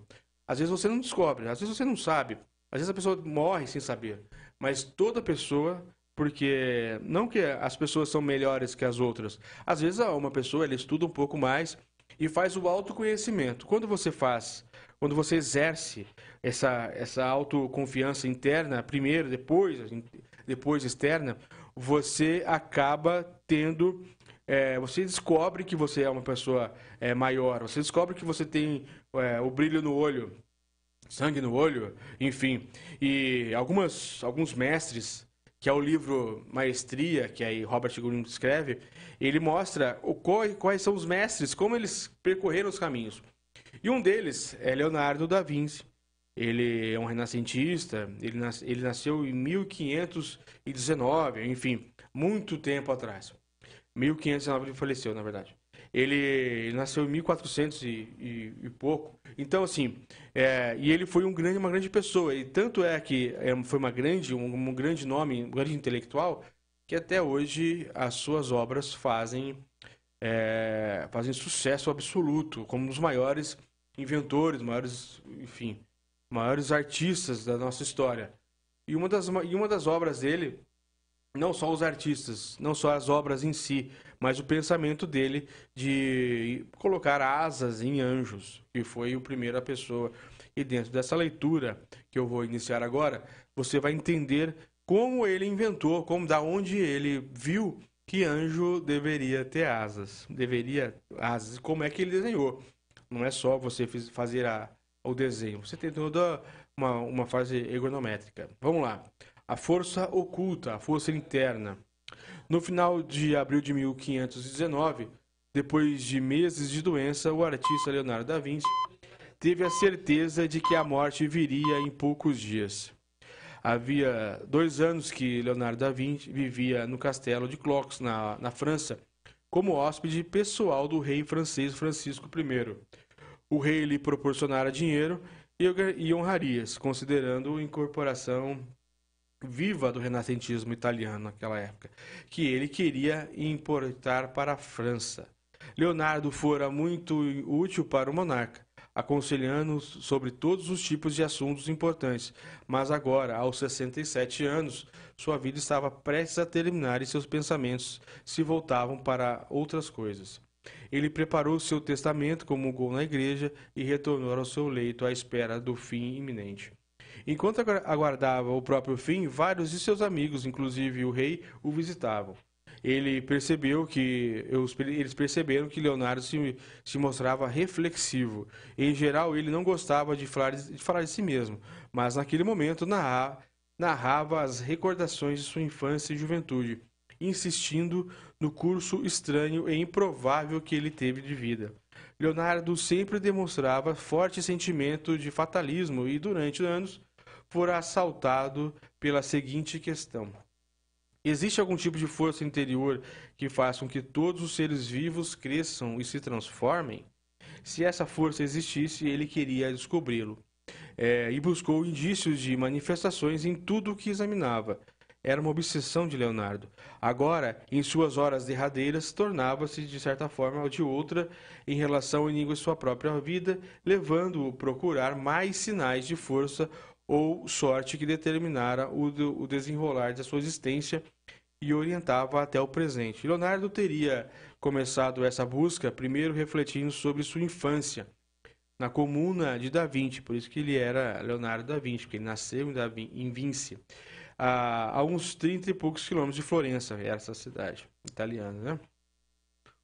Às vezes você não descobre, às vezes você não sabe, às vezes a pessoa morre sem saber. Mas toda pessoa porque não que as pessoas são melhores que as outras. Às vezes uma pessoa ela estuda um pouco mais e faz o autoconhecimento. Quando você faz, quando você exerce essa essa autoconfiança interna, primeiro, depois depois externa, você acaba tendo é, você descobre que você é uma pessoa é, maior, você descobre que você tem é, o brilho no olho, sangue no olho, enfim. E algumas, alguns mestres que é o livro Maestria, que aí Robert Greene escreve, ele mostra o, quais são os mestres, como eles percorreram os caminhos. E um deles é Leonardo da Vinci. Ele é um renascentista, ele, nas, ele nasceu em 1519, enfim, muito tempo atrás. 1519 ele faleceu, na verdade. Ele nasceu em 1400 e, e, e pouco. Então, assim, é, e ele foi um grande, uma grande pessoa. E tanto é que é, foi uma grande, um, um grande nome, um grande intelectual, que até hoje as suas obras fazem, é, fazem sucesso absoluto, como um dos maiores inventores, maiores, enfim, maiores artistas da nossa história. E uma das, e uma das obras dele, não só os artistas, não só as obras em si, mas o pensamento dele de colocar asas em anjos, que foi a primeira pessoa. E dentro dessa leitura que eu vou iniciar agora, você vai entender como ele inventou, como da onde ele viu que anjo deveria ter asas, deveria asas, como é que ele desenhou. Não é só você fazer a, o desenho, você tem toda uma, uma fase ergonométrica. Vamos lá. A força oculta, a força interna. No final de abril de 1519, depois de meses de doença, o artista Leonardo da Vinci teve a certeza de que a morte viria em poucos dias. Havia dois anos que Leonardo da Vinci vivia no castelo de Clox, na, na França, como hóspede pessoal do rei francês Francisco I. O rei lhe proporcionara dinheiro e honrarias, considerando incorporação viva do renascentismo italiano naquela época, que ele queria importar para a França. Leonardo fora muito útil para o monarca, aconselhando sobre todos os tipos de assuntos importantes, mas agora, aos 67 anos, sua vida estava prestes a terminar e seus pensamentos se voltavam para outras coisas. Ele preparou seu testamento, comungou na igreja e retornou ao seu leito à espera do fim iminente. Enquanto aguardava o próprio fim, vários de seus amigos, inclusive o rei, o visitavam. Ele percebeu que eles perceberam que Leonardo se, se mostrava reflexivo. Em geral, ele não gostava de falar de, falar de si mesmo, mas naquele momento narra, narrava as recordações de sua infância e juventude, insistindo no curso estranho e improvável que ele teve de vida. Leonardo sempre demonstrava forte sentimento de fatalismo e, durante anos, fora assaltado pela seguinte questão: Existe algum tipo de força interior que faça com que todos os seres vivos cresçam e se transformem? Se essa força existisse, ele queria descobri-lo. É, e buscou indícios de manifestações em tudo o que examinava. Era uma obsessão de Leonardo. Agora, em suas horas derradeiras, tornava-se de certa forma ou de outra em relação ao inimigo de sua própria vida, levando-o a procurar mais sinais de força ou sorte que determinara o, desenrolar da sua existência e orientava até o presente. Leonardo teria começado essa busca primeiro refletindo sobre sua infância na comuna de Da Vinci, por isso que ele era Leonardo da Vinci, porque ele nasceu em, da, em Vinci. a, a uns 30 e poucos quilômetros de Florença, essa cidade italiana, né?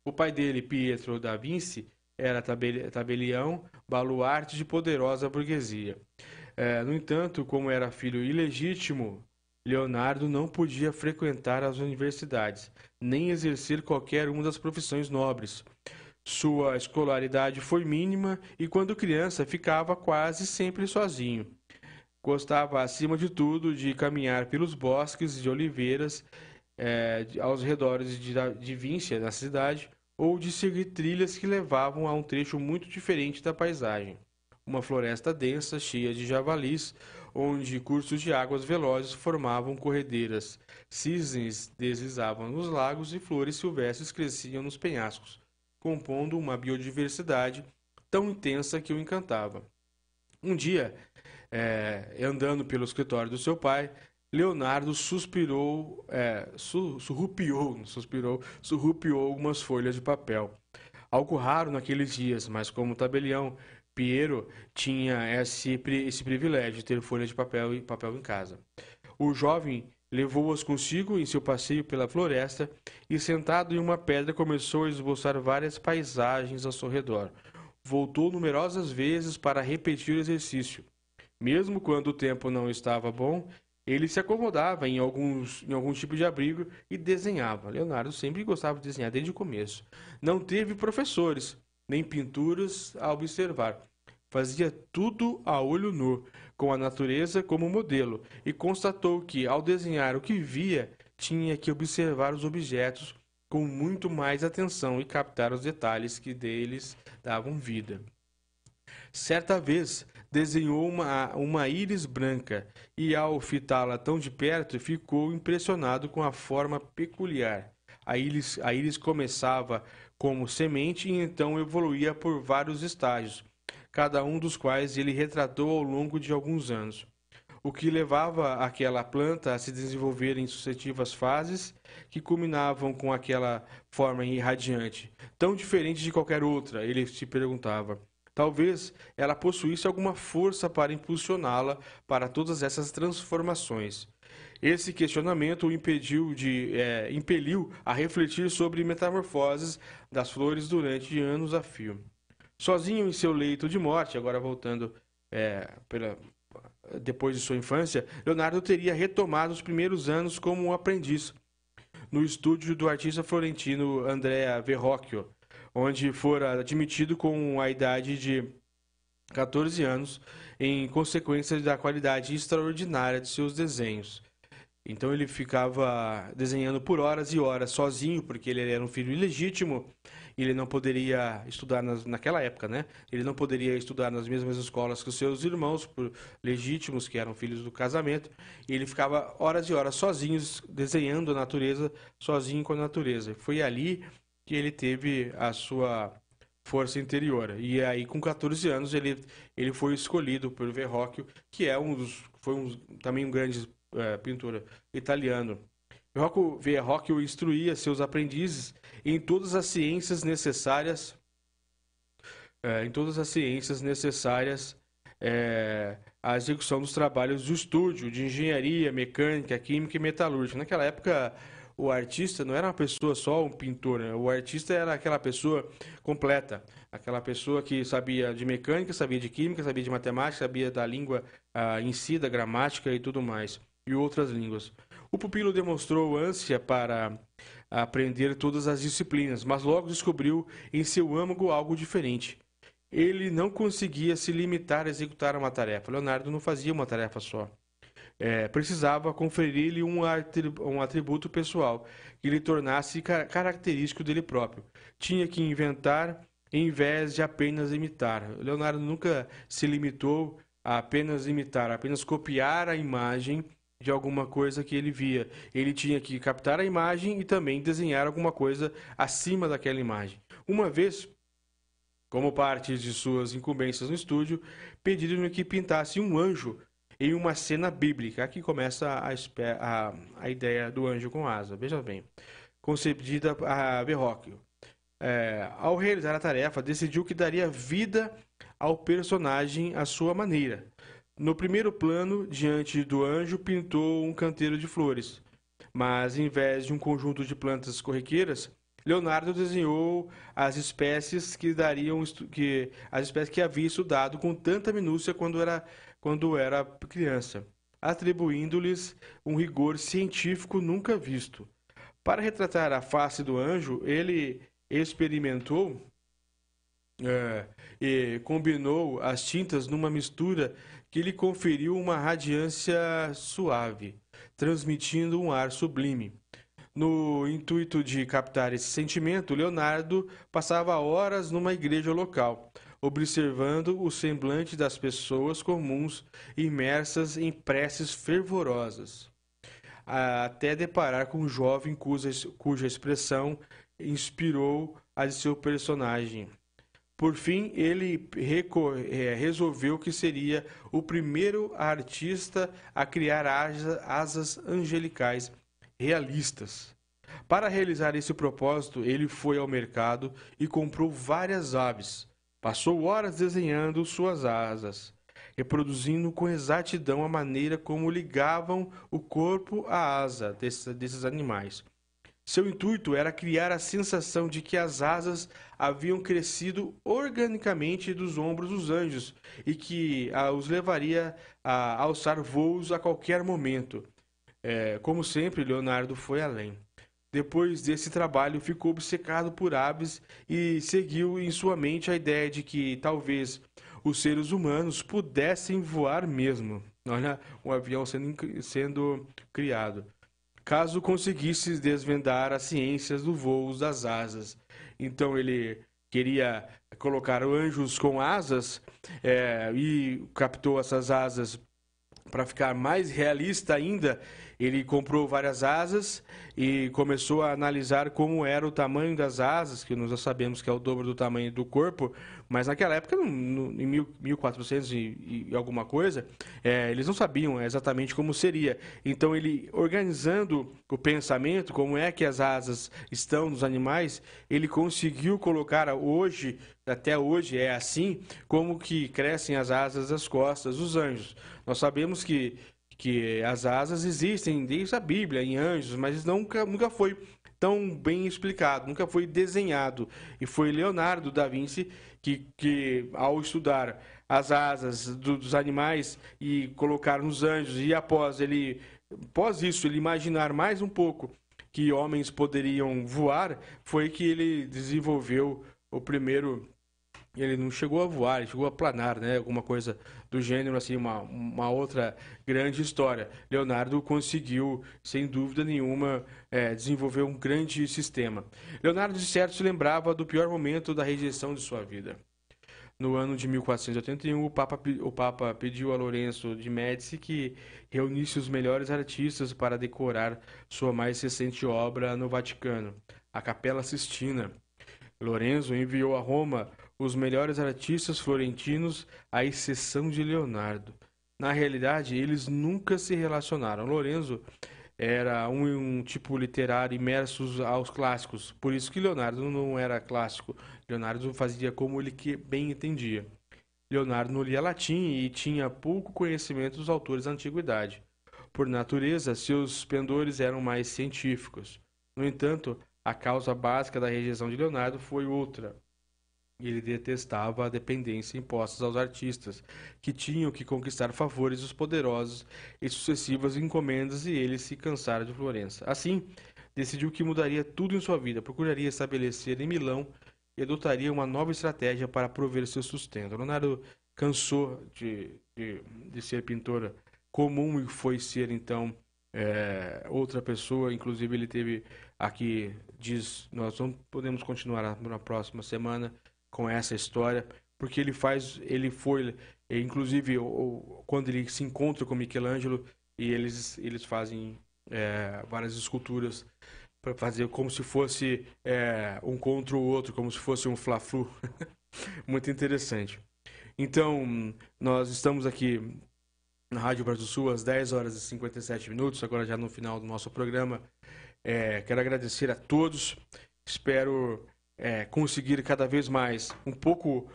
O pai dele, Pietro da Vinci, era tabelião, baluarte de poderosa burguesia. É, no entanto, como era filho ilegítimo, Leonardo não podia frequentar as universidades, nem exercer qualquer uma das profissões nobres. Sua escolaridade foi mínima e, quando criança, ficava quase sempre sozinho. Gostava, acima de tudo, de caminhar pelos bosques de oliveiras é, aos redores de, de Víncia, na cidade, ou de seguir trilhas que levavam a um trecho muito diferente da paisagem. Uma floresta densa, cheia de javalis, onde cursos de águas velozes formavam corredeiras, cisnes deslizavam nos lagos e flores silvestres cresciam nos penhascos, compondo uma biodiversidade tão intensa que o encantava. Um dia, é, andando pelo escritório do seu pai, Leonardo suspirou, é, su, surrupiou, suspirou, surrupiou algumas folhas de papel. Algo raro naqueles dias, mas como tabelião, Piero tinha esse, esse privilégio de ter folhas de papel, papel em casa. O jovem levou-as consigo em seu passeio pela floresta e, sentado em uma pedra, começou a esboçar várias paisagens ao seu redor. Voltou numerosas vezes para repetir o exercício. Mesmo quando o tempo não estava bom, ele se acomodava em, alguns, em algum tipo de abrigo e desenhava. Leonardo sempre gostava de desenhar desde o começo. Não teve professores, nem pinturas a observar. Fazia tudo a olho nu, com a natureza como modelo, e constatou que, ao desenhar o que via, tinha que observar os objetos com muito mais atenção e captar os detalhes que deles davam vida. Certa vez, desenhou uma, uma íris branca e, ao fitá-la tão de perto, ficou impressionado com a forma peculiar. A íris, a íris começava como semente e então evoluía por vários estágios, cada um dos quais ele retratou ao longo de alguns anos. O que levava aquela planta a se desenvolver em sucessivas fases que culminavam com aquela forma irradiante, tão diferente de qualquer outra, ele se perguntava. Talvez ela possuísse alguma força para impulsioná-la para todas essas transformações. Esse questionamento o impediu de, é, impeliu a refletir sobre metamorfoses das flores durante anos a fio. Sozinho em seu leito de morte, agora voltando é, pela, depois de sua infância, Leonardo teria retomado os primeiros anos como um aprendiz no estúdio do artista florentino Andrea Verrocchio, onde fora admitido com a idade de 14 anos, em consequência da qualidade extraordinária de seus desenhos. Então ele ficava desenhando por horas e horas sozinho, porque ele era um filho ilegítimo ele não poderia estudar nas, naquela época, né? Ele não poderia estudar nas mesmas escolas que os seus irmãos legítimos que eram filhos do casamento. Ele ficava horas e horas sozinho desenhando a natureza, sozinho com a natureza. Foi ali que ele teve a sua força interior. E aí, com 14 anos, ele, ele foi escolhido por Verrocchio, que é um dos, foi um, também um grande é, pintor italiano. Verrocchio, Verrocchio instruía seus aprendizes em todas as ciências necessárias, é, em todas as ciências necessárias é, à execução dos trabalhos do estúdio, de engenharia, mecânica, química e metalúrgica. Naquela época, o artista não era uma pessoa só, um pintor, né? o artista era aquela pessoa completa, aquela pessoa que sabia de mecânica, sabia de química, sabia de matemática, sabia da língua ah, em si, da gramática e tudo mais, e outras línguas. O pupilo demonstrou ânsia para aprender todas as disciplinas, mas logo descobriu em seu âmago algo diferente. Ele não conseguia se limitar a executar uma tarefa. Leonardo não fazia uma tarefa só é, precisava conferir-lhe um, um atributo pessoal que lhe tornasse característico dele próprio. Tinha que inventar em vez de apenas imitar. Leonardo nunca se limitou a apenas imitar, a apenas copiar a imagem de alguma coisa que ele via. Ele tinha que captar a imagem e também desenhar alguma coisa acima daquela imagem. Uma vez, como parte de suas incumbências no estúdio, pediram-me que pintasse um anjo em uma cena bíblica. Aqui começa a, a, a ideia do anjo com asa. Veja bem, concebida a Verrocchio. É, ao realizar a tarefa, decidiu que daria vida ao personagem à sua maneira. No primeiro plano, diante do anjo, pintou um canteiro de flores. Mas, em vez de um conjunto de plantas corriqueiras, Leonardo desenhou as espécies que dariam que as espécies que havia estudado com tanta minúcia quando era quando era criança, atribuindo-lhes um rigor científico nunca visto. Para retratar a face do anjo, ele experimentou é, e combinou as tintas numa mistura que lhe conferiu uma radiância suave, transmitindo um ar sublime. No intuito de captar esse sentimento, Leonardo passava horas numa igreja local, observando o semblante das pessoas comuns imersas em preces fervorosas, até deparar com um jovem cuja, expressão inspirou a de seu personagem. Por fim, ele é, resolveu que seria o primeiro artista a criar asas angelicais realistas. Para realizar esse propósito, ele foi ao mercado e comprou várias aves. Passou horas desenhando suas asas, reproduzindo com exatidão a maneira como ligavam o corpo à asa desses, desses animais. Seu intuito era criar a sensação de que as asas haviam crescido organicamente dos ombros dos anjos e que os levaria a alçar voos a qualquer momento. É, como sempre, Leonardo foi além. Depois desse trabalho, ficou obcecado por aves e seguiu em sua mente a ideia de que talvez os seres humanos pudessem voar mesmo. Olha, um avião sendo, sendo criado. Caso conseguisse desvendar as ciências do voo das asas. Então ele queria colocar anjos com asas é, e captou essas asas para ficar mais realista ainda ele comprou várias asas e começou a analisar como era o tamanho das asas, que nós já sabemos que é o dobro do tamanho do corpo, mas naquela época, no, no, em 1400 e, e alguma coisa, é, eles não sabiam exatamente como seria. Então, ele organizando o pensamento, como é que as asas estão nos animais, ele conseguiu colocar hoje, até hoje é assim, como que crescem as asas das costas dos anjos. Nós sabemos que que as asas existem desde a Bíblia, em anjos, mas nunca, nunca foi tão bem explicado, nunca foi desenhado. E foi Leonardo da Vinci que, que ao estudar as asas do, dos animais e colocar nos anjos, e após ele, após isso, ele imaginar mais um pouco que homens poderiam voar, foi que ele desenvolveu o primeiro ele não chegou a voar, ele chegou a planar, né? Alguma coisa do gênero, assim, uma, uma outra grande história. Leonardo conseguiu, sem dúvida nenhuma, é, desenvolver um grande sistema. Leonardo, de certo, se lembrava do pior momento da rejeição de sua vida. No ano de 1481, o Papa, o Papa pediu a Lourenço de Médici que reunisse os melhores artistas para decorar sua mais recente obra no Vaticano, a Capela Sistina. Lorenzo enviou a Roma os melhores artistas florentinos, à exceção de Leonardo. Na realidade, eles nunca se relacionaram. Lorenzo era um, um, tipo literário imerso aos clássicos, por isso que Leonardo não era clássico. Leonardo fazia como ele que bem entendia. Leonardo não lia latim e tinha pouco conhecimento dos autores da antiguidade. Por natureza, seus pendores eram mais científicos. No entanto, a causa básica da rejeição de Leonardo foi outra. Ele detestava a dependência imposta aos artistas, que tinham que conquistar favores dos poderosos e sucessivas encomendas, e ele se cansara de Florença. Assim, decidiu que mudaria tudo em sua vida, procuraria estabelecer em Milão e adotaria uma nova estratégia para prover seu sustento. Leonardo cansou de, de, de ser pintor comum e foi ser, então, é, outra pessoa. Inclusive, ele teve aqui, diz, nós não podemos continuar na próxima semana com essa história, porque ele faz, ele foi, inclusive, quando ele se encontra com Michelangelo e eles, eles fazem é, várias esculturas para fazer como se fosse é, um contra o outro, como se fosse um fla-flu. Muito interessante. Então, nós estamos aqui na Rádio Brasil Sul às 10 horas e 57 minutos, agora já no final do nosso programa. É, quero agradecer a todos. Espero é, conseguir cada vez mais um pouco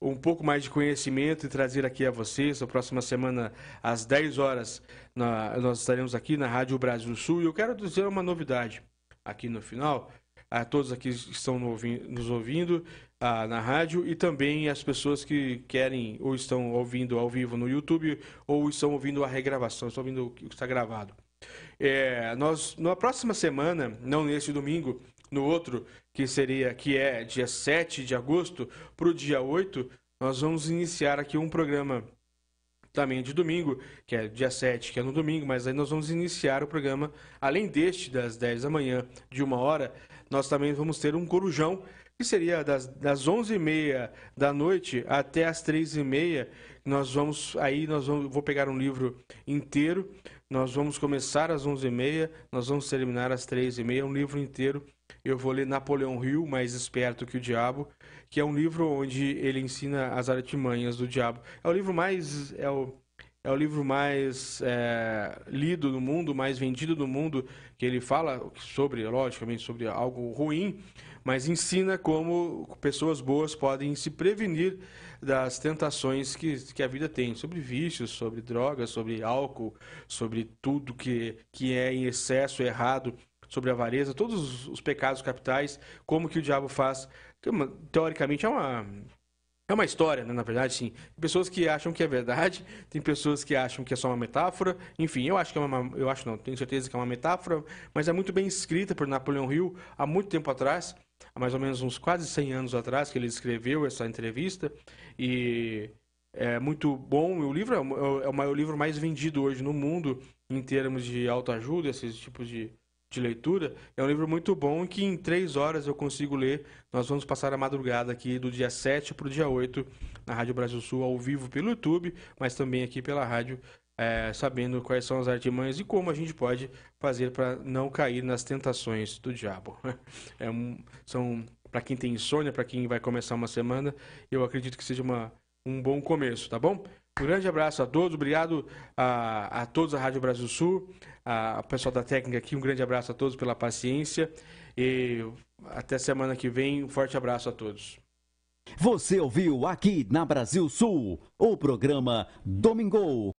um pouco mais de conhecimento e trazer aqui a vocês. Na próxima semana, às 10 horas, na, nós estaremos aqui na Rádio Brasil Sul. E eu quero dizer uma novidade aqui no final, a todos aqui que estão nos ouvindo ah, na rádio e também as pessoas que querem ou estão ouvindo ao vivo no YouTube ou estão ouvindo a regravação, estão ouvindo o que está gravado. É, nós, na próxima semana, não neste domingo, no outro, que seria que é dia 7 de agosto, para o dia 8, nós vamos iniciar aqui um programa também de domingo, que é dia 7, que é no domingo, mas aí nós vamos iniciar o programa, além deste, das 10 da manhã, de uma hora, nós também vamos ter um corujão, que seria das, das 11h30 da noite até as 3h30, nós vamos, aí nós vamos, vou pegar um livro inteiro, nós vamos começar às 11h30, nós vamos terminar às 3h30, um livro inteiro, eu vou ler Napoleão Hill, Mais Esperto que o Diabo, que é um livro onde ele ensina as artimanhas do diabo. É o livro mais. É o, é o livro mais é, lido no mundo, mais vendido no mundo, que ele fala sobre, logicamente, sobre algo ruim, mas ensina como pessoas boas podem se prevenir das tentações que, que a vida tem, sobre vícios, sobre drogas, sobre álcool, sobre tudo que, que é em excesso, errado sobre a avareza, todos os pecados capitais, como que o diabo faz. Teoricamente é uma é uma história, né, na verdade, sim. Tem pessoas que acham que é verdade, tem pessoas que acham que é só uma metáfora. Enfim, eu acho que é uma, eu acho não, tenho certeza que é uma metáfora, mas é muito bem escrita por Napoleão Hill há muito tempo atrás, há mais ou menos uns quase 100 anos atrás que ele escreveu essa entrevista e é muito bom. O livro é o, é o maior livro mais vendido hoje no mundo em termos de autoajuda, esses tipos de de leitura. É um livro muito bom que em três horas eu consigo ler. Nós vamos passar a madrugada aqui do dia 7 para o dia 8 na Rádio Brasil Sul, ao vivo pelo YouTube, mas também aqui pela rádio, é, sabendo quais são as artimanhas e como a gente pode fazer para não cair nas tentações do diabo. É um, são para quem tem insônia, para quem vai começar uma semana, eu acredito que seja uma, um bom começo, tá bom? Um grande abraço a todos, obrigado a, a todos da Rádio Brasil Sul, a, pessoal da técnica aqui, um grande abraço a todos pela paciência e até semana que vem, um forte abraço a todos. Você ouviu aqui na Brasil Sul o programa Domingo